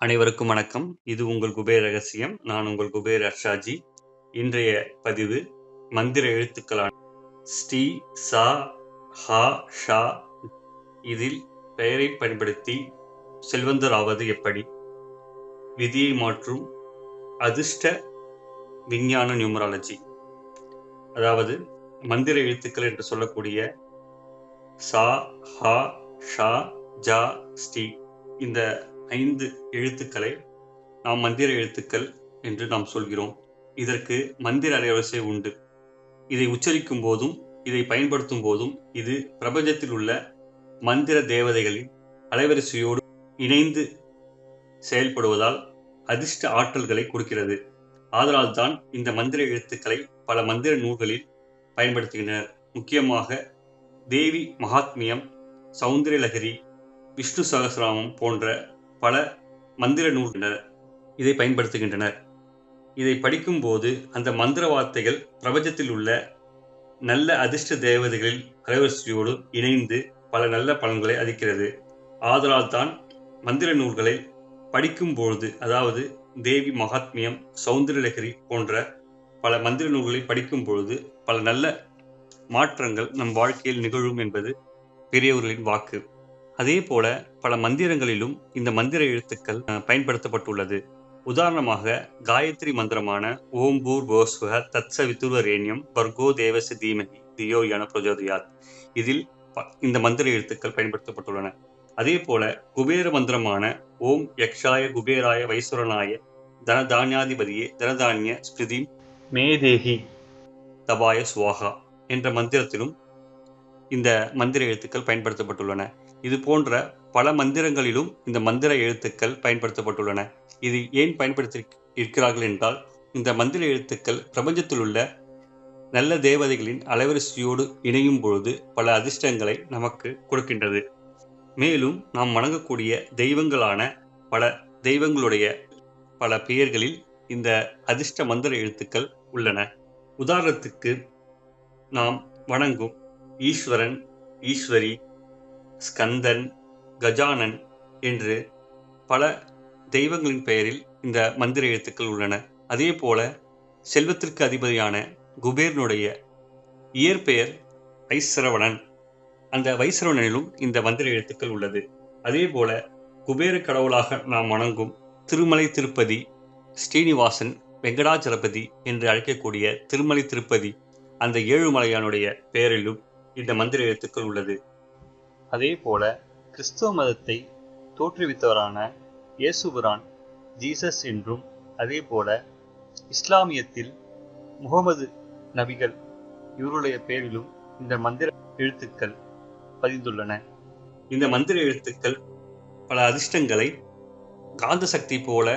அனைவருக்கும் வணக்கம். இது உங்கள் குபேர் ரகசியம். நான் உங்கள் குபேர் அர்ஷாஜி. இன்றைய பதிவு மந்திர எழுத்துக்களான ஸ்ரீ சா ஹா ஷா. இதில் பெயரை பயன்படுத்தி செல்வந்தராவது எப்படி? விதியை மாற்றும் அதிர்ஷ்ட விஞ்ஞான நியூமராலஜி. அதாவது மந்திர எழுத்துக்கள் என்று சொல்லக்கூடிய சா ஹா ஷா ஜா ஸ்ரீ இந்த ஐந்து எழுத்துக்களை நாம் மந்திர எழுத்துக்கள் என்று நாம் சொல்கிறோம். இதற்கு மந்திர அலைவரிசை உண்டு. இதை உச்சரிக்கும் போதும் இதை பயன்படுத்தும் போதும் இது பிரபஞ்சத்தில் உள்ள மந்திர தேவதைகளின் அலைவரிசையோடு இணைந்து செயல்படுவதால் அதிர்ஷ்ட ஆற்றல்களை கொடுக்கிறது. ஆதலால் தான் இந்த மந்திர எழுத்துக்களை பல மந்திர நூல்களில் பயன்படுத்துகின்றனர். முக்கியமாக தேவி மகாத்மியம் சௌந்தரியலகரி விஷ்ணு சகசிராமம் போன்ற பல மந்திர நூல்கள் இதை பயன்படுத்துகின்றனர். இதை படிக்கும்போது அந்த மந்திர வார்த்தைகள் பிரபஞ்சத்தில் உள்ள நல்ல அதிர்ஷ்ட தேவதைகளில் அலைவரிசையோடு இணைந்து பல நல்ல பலன்களை அளிக்கிறது. ஆதலால் தான் மந்திர நூல்களை படிக்கும்பொழுது அதாவது தேவி மகாத்மியம் சௌந்தரலகரி போன்ற பல மந்திர நூல்களை படிக்கும் பொழுது பல நல்ல மாற்றங்கள் நம் வாழ்க்கையில் நிகழும் என்பது பெரியவர்களின் வாக்கு. அதே போல பல மந்திரங்களிலும் இந்த மந்திர எழுத்துக்கள் பயன்படுத்தப்பட்டுள்ளது. உதாரணமாக காயத்ரி மந்திரமான ஓம் பூர் போஸ்வக தத்சவித்துர்வரேண்யம் பர்கோ தேவச தீமகி தியோ என பிரஜோதயாத். இதில் ப- இந்த மந்திர எழுத்துக்கள் பயன்படுத்தப்பட்டுள்ளன. அதே போல குபேர மந்திரமான ஓம் யக்ஷாய குபேராய வைசுரனாய தனதானியாதிபதியே தனதானிய ஸ்பிருதி மேதேகி தபாய சுவாகா என்ற மந்திரத்திலும் இந்த மந்திர எழுத்துக்கள் பயன்படுத்தப்பட்டுள்ளன. இது போன்ற பல மந்திரங்களிலும் இந்த மந்திர எழுத்துக்கள் பயன்படுத்தப்பட்டுள்ளன. இது ஏன் பயன்படுத்தி இருக்கிறார்கள் என்றால் இந்த மந்திர எழுத்துக்கள் பிரபஞ்சத்தில் உள்ள நல்ல தேவதைகளின் அலைவரிசையோடு இணையும் பொழுது பல அதிர்ஷ்டங்களை நமக்கு கொடுக்கின்றது. மேலும் நாம் வணங்கக்கூடிய தெய்வங்களான பல தெய்வங்களுடைய பல பெயர்களில் இந்த அதிர்ஷ்ட மந்திர எழுத்துக்கள் உள்ளன. உதாரணத்துக்கு நாம் வணங்கும் ஈஸ்வரன் ஈஸ்வரி ஸ்கந்தன் கஜானன் என்று பல தெய்வங்களின் பெயரில் இந்த மந்திர எழுத்துக்கள் உள்ளன. அதே போல செல்வத்திற்கு அதிபதியான குபேரனுடைய இயற்பெயர் வைஸ்ரவணன். அந்த வைசரவணனிலும் இந்த மந்திர எழுத்துக்கள் உள்ளது. அதே போல குபேர கடவுளாக நாம் வணங்கும் திருமலை திருப்பதி ஸ்ரீனிவாசன் வெங்கடாச்சலபதி என்று அழைக்கக்கூடிய திருமலை திருப்பதி அந்த ஏழுமலையானுடைய பெயரிலும் இந்த மந்திர எழுத்துக்கள் உள்ளது. அதே போல கிறிஸ்துவ மதத்தை தோற்றுவித்தவரான இயேசுபுரான் ஜீசஸ் என்றும் அதே போல இஸ்லாமியத்தில் முகமது நபிகள் இவருடைய பேரிலும் இந்த மந்திர எழுத்துக்கள் பதிந்துள்ளன. இந்த மந்திர எழுத்துக்கள் பல அதிர்ஷ்டங்களை காந்த சக்தி போல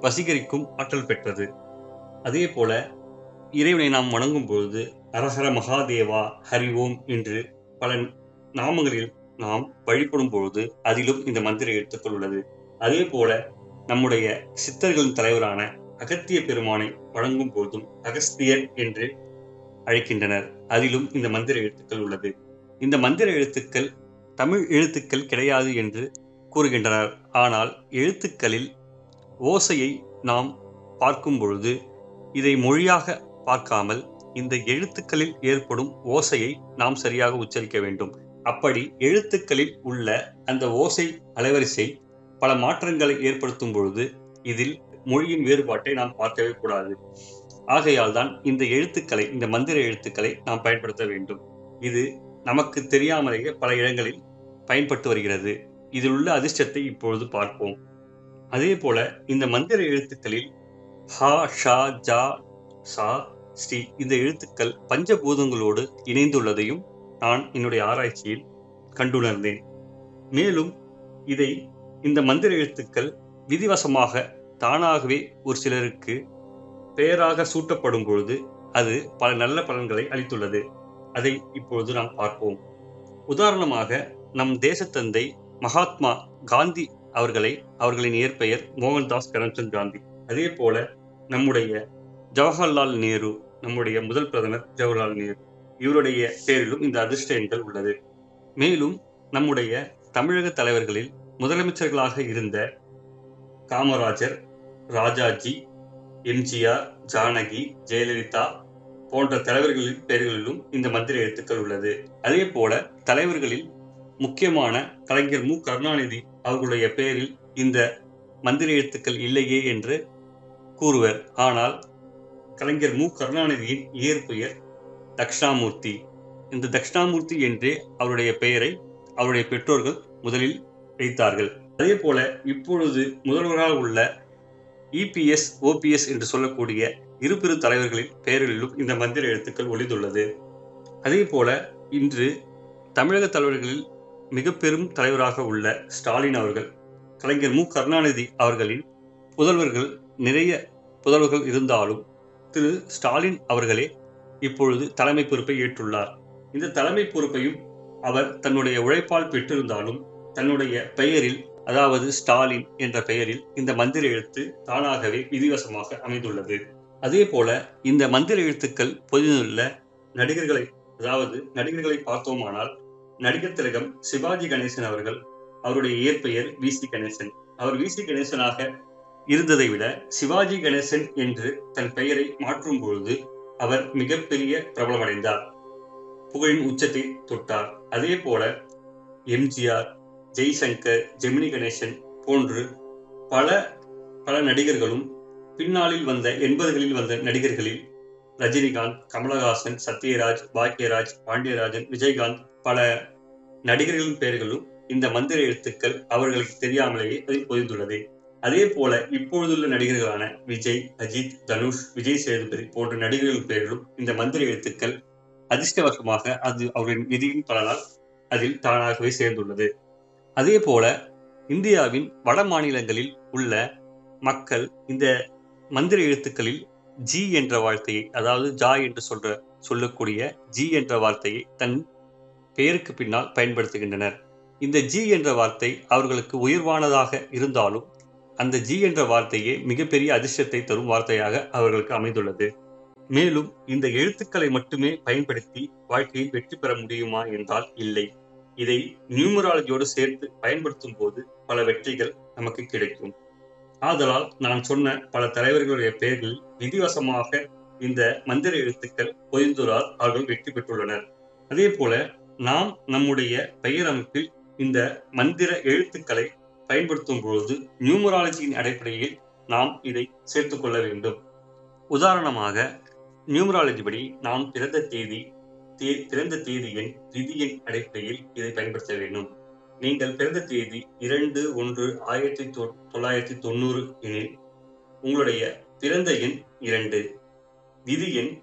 வசீகரிக்கும் ஆற்றல் பெற்றது. அதே போல இறைவனை நாம் வணங்கும் பொழுது அரசர மகாதேவா ஹரி ஓம் என்று பல நாமங்களில் நாம் வழிபடும் பொழுது அதிலும் இந்த மந்திர எழுத்துக்கள் உள்ளது அதே போல நம்முடைய சித்தர்களின் தலைவரான அகத்திய பெருமானை வழங்கும் போதும் அகஸ்தியர் என்று அழைக்கின்றனர். அதிலும் இந்த மந்திர எழுத்துக்கள் உள்ளது. இந்த மந்திர எழுத்துக்கள் தமிழ் எழுத்துக்கள் கிடையாது என்று கூறுகின்றனர். ஆனால் எழுத்துக்களில் ஓசையை நாம் பார்க்கும் பொழுது இதை மொழியாக பார்க்காமல் இந்த எழுத்துக்களில் ஏற்படும் ஓசையை நாம் சரியாக உச்சரிக்க வேண்டும். அப்படி எழுத்துக்களில் உள்ள அந்த ஓசை அலைவரிசை பல மாற்றங்களை ஏற்படுத்தும் பொழுது இதில் மொழியின் வேறுபாட்டை நாம் பார்க்கவே கூடாது. ஆகையால் தான் இந்த எழுத்துக்களை இந்த மந்திர எழுத்துக்களை நாம் பயன்படுத்த வேண்டும். இது நமக்கு தெரியாமலேயே பல இடங்களில் பயன்பட்டு வருகிறது. இதில் உள்ள அதிர்ஷ்டத்தை இப்பொழுது பார்ப்போம். அதே போல இந்த மந்திர எழுத்துக்களில் ஹா ஷா ஜா சா ஸ்ரீ இந்த எழுத்துக்கள் பஞ்சபூதங்களோடு இணைந்துள்ளதையும் நான் என்னுடைய ஆராய்ச்சியில் கண்டுணர்ந்தேன். மேலும் இதை இந்த மந்திர எழுத்துக்கள் விதிவசமாக தானாகவே ஒரு சிலருக்கு பெயராக சூட்டப்படும் பொழுது அது பல நல்ல பலன்களை அளித்துள்ளது. அதை இப்பொழுது நாம் பார்ப்போம். உதாரணமாக நம் தேசத்தந்தை மகாத்மா காந்தி அவர்களை அவர்களின் இயற்பெயர் மோகன்தாஸ் கரம்சந்த் காந்தி. அதே போல நம்முடைய ஜவஹர்லால் நேரு நம்முடைய முதல் பிரதமர் ஜவஹர்லால் நேரு. இவருடைய பெயரிலும் இந்த அதிர்ஷ்ட எண்கள் உள்ளது. மேலும் நம்முடைய தமிழக தலைவர்களில் முதலமைச்சர்களாக இருந்த காமராஜர் ராஜாஜி எம்ஜிஆர் ஜானகி ஜெயலலிதா போன்ற தலைவர்களின் பெயர்களிலும் இந்த மந்திர எழுத்துக்கள் உள்ளது. அதே போல தலைவர்களில் முக்கியமான கலைஞர் மு. கருணாநிதி அவர்களுடைய பெயரில் இந்த மந்திர எழுத்துக்கள் இல்லையே என்று கூறுவர். ஆனால் கலைஞர் மு. கருணாநிதியின் இயற்பெயர் தக்ஷாமூர்த்தி. இந்த தக்ஷணாமூர்த்தி என்றே அவருடைய பெயரை அவருடைய பெற்றோர்கள் முதலில் வைத்தார்கள் அதே போல இப்பொழுது முதல்வராக உள்ள இபிஎஸ் ஓபிஎஸ் என்று சொல்லக்கூடிய இரு பெரு தலைவர்களின் பெயர்களிலும் இந்த மந்திர எழுத்துக்கள் ஒளிந்துள்ளது. அதே போல இன்று தமிழக தலைவர்களில் மிக பெரும் தலைவராக உள்ள ஸ்டாலின் அவர்கள் கலைஞர் மு. கருணாநிதி அவர்களின் புதல்வர்கள் நிறைய புதல்வர்கள் இருந்தாலும் திரு ஸ்டாலின் அவர்களே இப்பொழுது தலைமை பொறுப்பை ஏற்றுள்ளார். இந்த தலைமை பொறுப்பையும் அவர் தன்னுடைய உழைப்பால் பெற்றிருந்தாலும் தன்னுடைய பெயரில் அதாவது ஸ்டாலின் என்ற பெயரில் இந்த மந்திர எழுத்து தானாகவே விதிவசமாக அமைந்துள்ளது. அதே போல இந்த மந்திர எழுத்துக்கள் பொதிந்துள்ள நடிகர்களை அதாவது நடிகர்களை பார்த்தோமானால் நடிகர் திலகம் சிவாஜி கணேசன் அவர்கள் அவருடைய இயற்பெயர் வி. சி. கணேசன். அவர் வி. சி. கணேசனாக இருந்ததை விட சிவாஜி கணேசன் என்று தன் பெயரை மாற்றும் பொழுது அவர் மிகப்பெரிய பிரபலமடைந்தார். புகழின் உச்சத்தை தொட்டார். அதே போல எம்ஜிஆர் ஜெய்சங்கர் ஜெமினி கணேசன் போன்று பல பல நடிகர்களும் பின்னாளில் வந்த எண்பதுகளில் வந்த நடிகர்களில் ரஜினிகாந்த் கமலஹாசன் சத்யராஜ் பாக்யராஜ் பாண்டியராஜன் விஜயகாந்த் பல நடிகர்களின் பெயர்களும் இந்த மந்திர எழுத்துக்கள் அவர்களுக்கு தெரியாமலேயே அதில் பொதிந்துள்ளது. அதே போல இப்பொழுதுள்ள நடிகர்களான விஜய் அஜித் தனுஷ் விஜய் சேதுபதி போன்ற நடிகர்கள் பெயரிலும் இந்த மந்திர எழுத்துக்கள் அதிர்ஷ்டவசமாக அது அவர்களின் விதியின் பலனால் அதில் தானாகவே சேர்ந்துள்ளது. அதே போல இந்தியாவின் வட மாநிலங்களில் உள்ள மக்கள் இந்த மந்திர எழுத்துக்களில் ஜி என்ற வார்த்தையை அதாவது ஜா என்று சொல்ற சொல்லக்கூடிய ஜி என்ற வார்த்தையை தன் பெயருக்கு பின்னால் பயன்படுத்துகின்றனர். இந்த ஜி என்ற வார்த்தை அவர்களுக்கு உயர்வானதாக இருந்தாலும் அந்த ஜி என்ற வார்த்தையே மிகப்பெரிய அதிர்ஷ்டத்தை தரும் வார்த்தையாக அவர்களுக்கு அமைந்துள்ளது. மேலும் இந்த எழுத்துக்களை மட்டுமே பயன்படுத்தி வாழ்க்கையில் வெற்றி பெற முடியுமா என்றால் இல்லை. இதை நியூமராலஜியோடு சேர்த்து பயன்படுத்தும் போது பல வெற்றிகள் நமக்கு கிடைக்கும். ஆதலால் நான் சொன்ன பல தலைவர்களுடைய பெயர்கள் விதிவசமாக இந்த மந்திர எழுத்துக்கள் பொய்ந்துரால் அவர்கள் வெற்றி பெற்றுள்ளனர். அதே போல நாம் நம்முடைய பெயர் அமைப்பில் இந்த மந்திர எழுத்துக்களை பயன்படுத்தும் பொழுது நியூமராலஜியின் அடிப்படையில் நாம் இதை சேர்த்துக்கொள்ள வேண்டும். உதாரணமாக நியூமராலஜி படி நாம் பிறந்த தேதி தே- பிறந்த தேதி எண் அடிப்படையில் இதை பயன்படுத்த வேண்டும். நீங்கள் பிறந்த தேதி இரண்டு ஒன்று ஆயிரத்தி தொ- தொள்ளாயிரத்தி தொண்ணூறு எனில் உங்களுடைய பிறந்த எண் இரண்டு. விதி எண்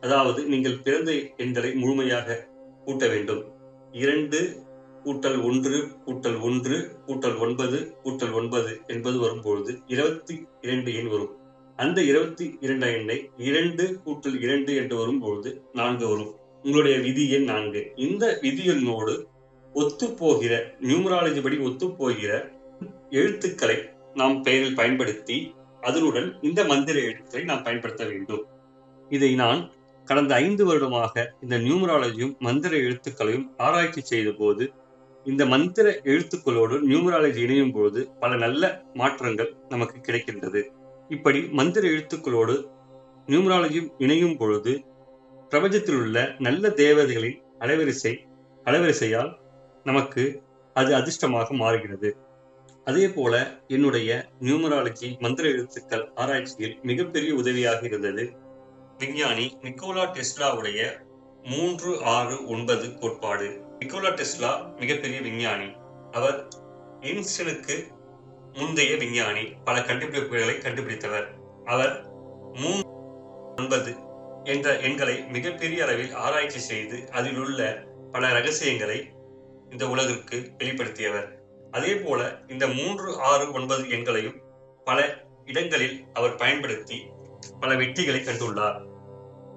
அதாவது நீங்கள் பிறந்த எண்களை முழுமையாக கூட்ட வேண்டும். இரண்டு கூட்டல் ஒன்று கூட்டல் ஒன்று கூட்டல் ஒன்பது கூட்டல் ஒன்பது என்பது வரும்பொழுது இருபத்தி இரண்டு எண் வரும். அந்த இருபத்தி இரண்டு எண்ணை இரண்டு கூட்டல் இரண்டு என்று வரும்பொழுது நான்கு வரும். உங்களுடைய விதி எண் நான்கு. இந்த விதி எண்ணோடு ஒத்துப்போகிற நியூமராலஜி படி ஒத்துப்போகிற எழுத்துக்களை நாம் பெயரில் பயன்படுத்தி அதனுடன் இந்த மந்திர எழுத்துக்களை நாம் பயன்படுத்த வேண்டும். இதை நான் கடந்த ஐந்து வருடமாக இந்த நியூமராலஜியும் மந்திர எழுத்துக்களையும் ஆராய்ச்சி செய்த போது இந்த மந்திர எழுத்துக்களோடு நியூமராலஜி இணையும் பொழுது பல நல்ல மாற்றங்கள் நமக்கு கிடைக்கின்றது. இப்படி மந்திர எழுத்துக்களோடு நியூமராலஜியும் இணையும் பொழுது பிரபஞ்சத்தில் உள்ள நல்ல தேவதைகளின் அலைவரிசை அலைவரிசையால் நமக்கு அது அதிர்ஷ்டமாக மாறுகிறது. அதே போல என்னுடைய நியூமராலஜி மந்திர எழுத்துக்கள் ஆராய்ச்சியில் மிகப்பெரிய உதவியாக இருந்தது. விஞ்ஞானி நிக்கோலா டெஸ்லாவுடைய மூன்று ஆறு ஒன்பது கோட்பாடு. நிக்கோலா டெஸ்லா மிகப்பெரிய விஞ்ஞானி. அவர் இன்ஸ்டனுக்கு முந்தைய விஞ்ஞானி. பல கண்டுபிடிப்புகளை கண்டுபிடித்தவர். அவர் மூன்று ஒன்பது என்ற எண்களை மிகப்பெரிய அளவில் ஆராய்ச்சி செய்து அதில் உள்ள பல ரகசியங்களை இந்த உலகிற்கு வெளிப்படுத்தியவர். அதே போல இந்த மூன்று ஆறு ஒன்பது எண்களையும் பல இடங்களில் அவர் பயன்படுத்தி பல வெற்றிகளை கண்டுள்ளார்.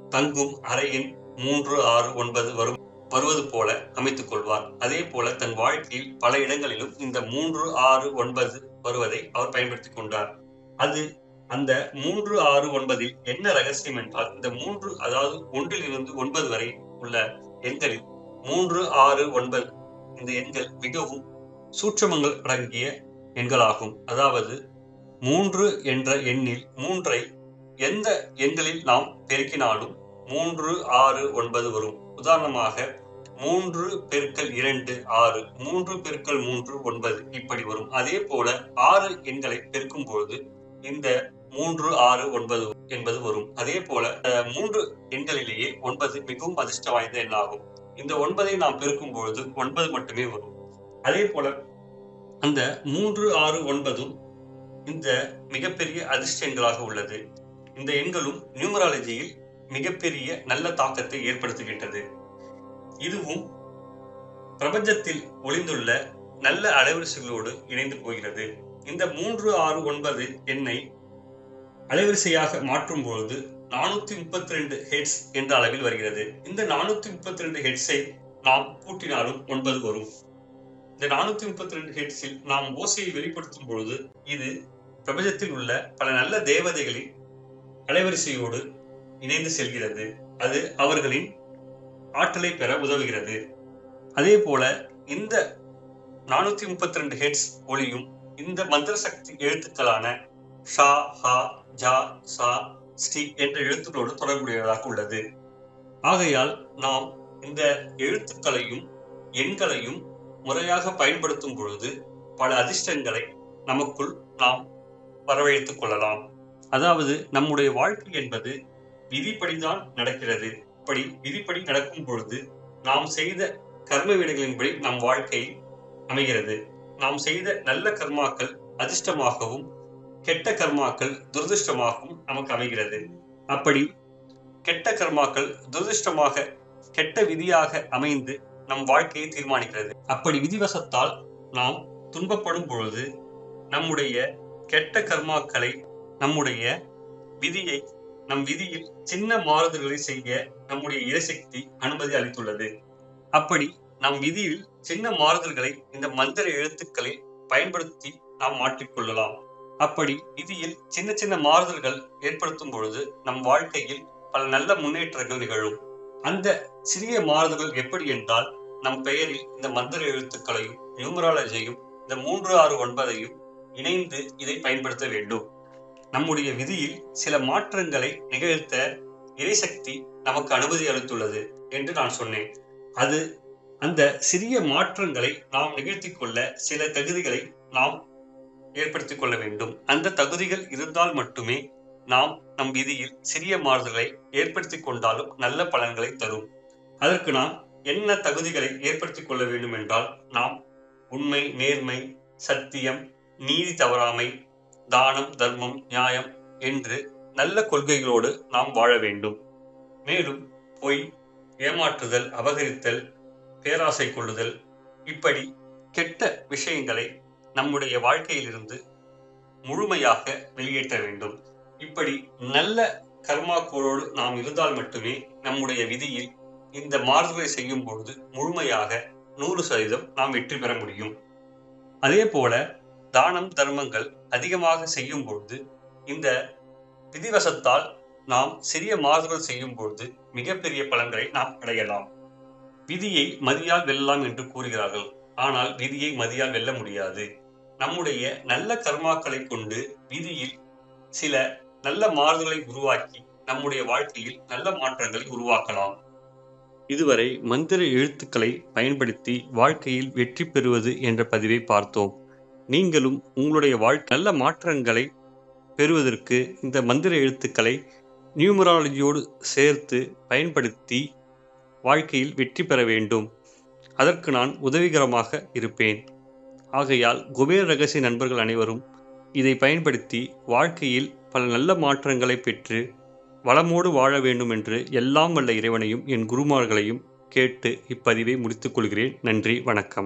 தங்கும் அறையின் மூன்று ஆறு ஒன்பது வரும் வருவது போல அமைத்துக் கொள்வார். அதே போல தன் வாழ்க்கையில் பல இடங்களிலும் இந்த மூன்று ஆறு ஒன்பது வருவதை அவர் பயன்படுத்திக் கொண்டார். அது அந்த மூன்று ஆறு ஒன்பதில் என்ன ரகசியம் என்றால் இந்த மூன்று அதாவது ஒன்றிலிருந்து ஒன்பது வரை உள்ள எண்களில் மூன்று ஆறு ஒன்பது இந்த எண்கள் மிகவும் சூட்சமங்கள் அடங்கிய எண்களாகும். அதாவது மூன்று என்ற எண்ணில் மூன்றை எந்த எண்களில் நாம் பெருக்கினாலும் மூன்று ஆறு ஒன்பது வரும். உதாரணமாக மூன்று பெருக்கல் இரண்டு ஆறு மூன்று பெருக்கல் மூன்று ஒன்பது இப்படி வரும். அதே போல ஆறு எண்களை பெருக்கும் பொழுது இந்த மூன்று ஆறு ஒன்பது என்பது வரும். அதே போல மூன்று எண்களிலேயே ஒன்பது மிகவும் அதிர்ஷ்ட வாய்ந்த எண்ணாகும். இந்த ஒன்பதை நாம் பெருக்கும் பொழுது ஒன்பது மட்டுமே வரும். அதே போல அந்த மூன்று ஆறு ஒன்பதும் இந்த மிகப்பெரிய அதிர்ஷ்ட எண்களாக உள்ளது. இந்த எண்களும் நியூமராலஜியில் மிகப்பெரிய நல்ல தாக்கத்தை ஏற்படுத்துகின்றது. இதுவும் பிரபஞ்சத்தில் ஒளிந்துள்ள நல்ல அலைவரிசைகளோடு இணைந்து போகிறது. இந்த மூன்று ஆறு ஒன்பது எண்ணை அலைவரிசையாக மாற்றும் பொழுது நானூத்தி முப்பத்தி ரெண்டு ஹெட்ஸ் என்ற அளவில் வருகிறது. இந்த நானூத்தி முப்பத்தி ரெண்டு ஹெட்ஸை நாம் கூட்டினாலும் ஒன்பது வரும். இந்த நானூத்தி முப்பத்தி ரெண்டு ஹெட்ஸில் நாம் ஓசையை வெளிப்படுத்தும் பொழுது இது பிரபஞ்சத்தில் உள்ள பல நல்ல தேவதைகளின் அலைவரிசையோடு இணைந்து செல்கிறது. அது அவர்களின் ஆற்றலை பெற உதவுகிறது. அதே போல இந்த நானூத்தி முப்பத்தி ரெண்டு ஹெட்ஸ் ஒளியும் இந்த மந்திர சக்தி எழுத்துக்களான ஷா ஹா ஜா சா ஸ்ரீ என்ற எழுத்துக்களோடு தொடர்புடையதாக உள்ளது. ஆகையால் நாம் இந்த எழுத்துக்களையும் எண்களையும் முறையாக பயன்படுத்தும் பொழுது பல அதிர்ஷ்டங்களை நமக்குள் நாம் வரவழைத்துக் கொள்ளலாம். அதாவது நம்முடைய வாழ்க்கை என்பது விதிப்படிதான் நடக்கிறது. இப்படி விதிப்படி நடக்கும் பொழுது நாம் செய்த கர்ம வீடுகளின்படி நம் வாழ்க்கை அமைகிறது. நாம் செய்த நல்ல கர்மாக்கள் அதிர்ஷ்டமாகவும் கெட்ட கர்மாக்கள் துரதிருஷ்டமாகவும் நமக்கு அமைகிறது. அப்படி கெட்ட கர்மாக்கள் துரதிருஷ்டமாக கெட்ட விதியாக அமைந்து நம் வாழ்க்கையை தீர்மானிக்கிறது. அப்படி விதிவசத்தால் நாம் துன்பப்படும் பொழுது நம்முடைய கெட்ட கர்மாக்களை நம்முடைய விதியை நம் விதியில் சின்ன மாறுதல்களை செய்ய நம்முடைய இறைசக்தி அனுமதி அளித்துள்ளது. அப்படி நம் விதியில் சின்ன மாறுதல்களை இந்த மந்திர எழுத்துக்களை பயன்படுத்தி நாம் மாற்றிக்கொள்ளலாம். அப்படி விதியில் சின்ன சின்ன மாறுதல்கள் ஏற்படுத்தும் பொழுது நம் வாழ்க்கையில் பல நல்ல முன்னேற்றங்கள் நிகழும். அந்த சிறிய மாறுதல்கள் எப்படி என்றால் நம் பெயரில் இந்த மந்திர எழுத்துக்களையும் நியூமராலஜியையும் இந்த மூன்று ஆறு ஒன்பதையும் இணைந்து இதை பயன்படுத்த வேண்டும். நம்முடைய விதியில் சில மாற்றங்களை நிகழ்த்த இறைசக்தி நமக்கு அனுமதி அளித்துள்ளது என்று நான் சொன்னேன். அது அந்த சிறிய மாற்றங்களை நாம் நிகழ்த்தி கொள்ள சில தகுதிகளை நாம் ஏற்படுத்தி கொள்ள வேண்டும். அந்த தகுதிகள் இருந்தால் மட்டுமே நாம் நம் விதியில் சிறிய மாறுதல்களை ஏற்படுத்தி கொண்டாலும் நல்ல பலன்களை தரும். அதற்கு நாம் என்ன தகுதிகளை ஏற்படுத்திக் கொள்ள வேண்டும் என்றால் நாம் உண்மை நேர்மை சத்தியம் நீதி தவறாமை தானம் தர்மம் நியாயம் என்று நல்ல கொள்கைகளோடு நாம் வாழ வேண்டும். மேலும் பொய் ஏமாற்றுதல் அபகரித்தல் பேராசை கொள்ளுதல் இப்படி கெட்ட விஷயங்களை நம்முடைய வாழ்க்கையிலிருந்து முழுமையாக வெளியேற்ற வேண்டும். இப்படி நல்ல கர்மாக்களோடு நாம் இருந்தால் மட்டுமே நம்முடைய விதியில் இந்த மாறுதலை செய்யும் பொழுது முழுமையாக நூறு சதவீதம் நாம் வெற்றி பெற முடியும். அதே போல தானம் தர்மங்கள் அதிகமாக செய்யும் பொழுது இந்த விதிவசத்தால் நாம் சிறிய மாறுதல் செய்யும் பொழுது மிகப்பெரிய பலன்களை நாம் அடையலாம். விதியை மதியால் வெல்லலாம் என்று கூறுகிறார்கள். ஆனால் விதியை மதியால் வெல்ல முடியாது. நம்முடைய நல்ல கர்மாக்களை கொண்டு விதியில் சில நல்ல மாறுதல்களை உருவாக்கி நம்முடைய வாழ்க்கையில் நல்ல மாற்றங்களை உருவாக்கலாம். இதுவரை மந்திர எழுத்துக்களை பயன்படுத்தி வாழ்க்கையில் வெற்றி பெறுவது என்ற பதிவை பார்த்தோம். நீங்களும் உங்களுடைய வாழ்க்கை நல்ல மாற்றங்களை பெறுவதற்கு இந்த மந்திர எழுத்துக்களை நியூமராலஜியோடு சேர்த்து பயன்படுத்தி வாழ்க்கையில் வெற்றி பெற வேண்டும். அதற்கு நான் உதவிகரமாக இருப்பேன். ஆகையால் குபேர ரகசிய நண்பர்கள் அனைவரும் இதை பயன்படுத்தி வாழ்க்கையில் பல நல்ல மாற்றங்களை பெற்று வளமோடு வாழ வேண்டும் என்று எல்லாம் வல்ல இறைவனையும் என் குருமார்களையும் கேட்டு இப்பதிவை முடித்துக் கொள்கிறேன். நன்றி வணக்கம்.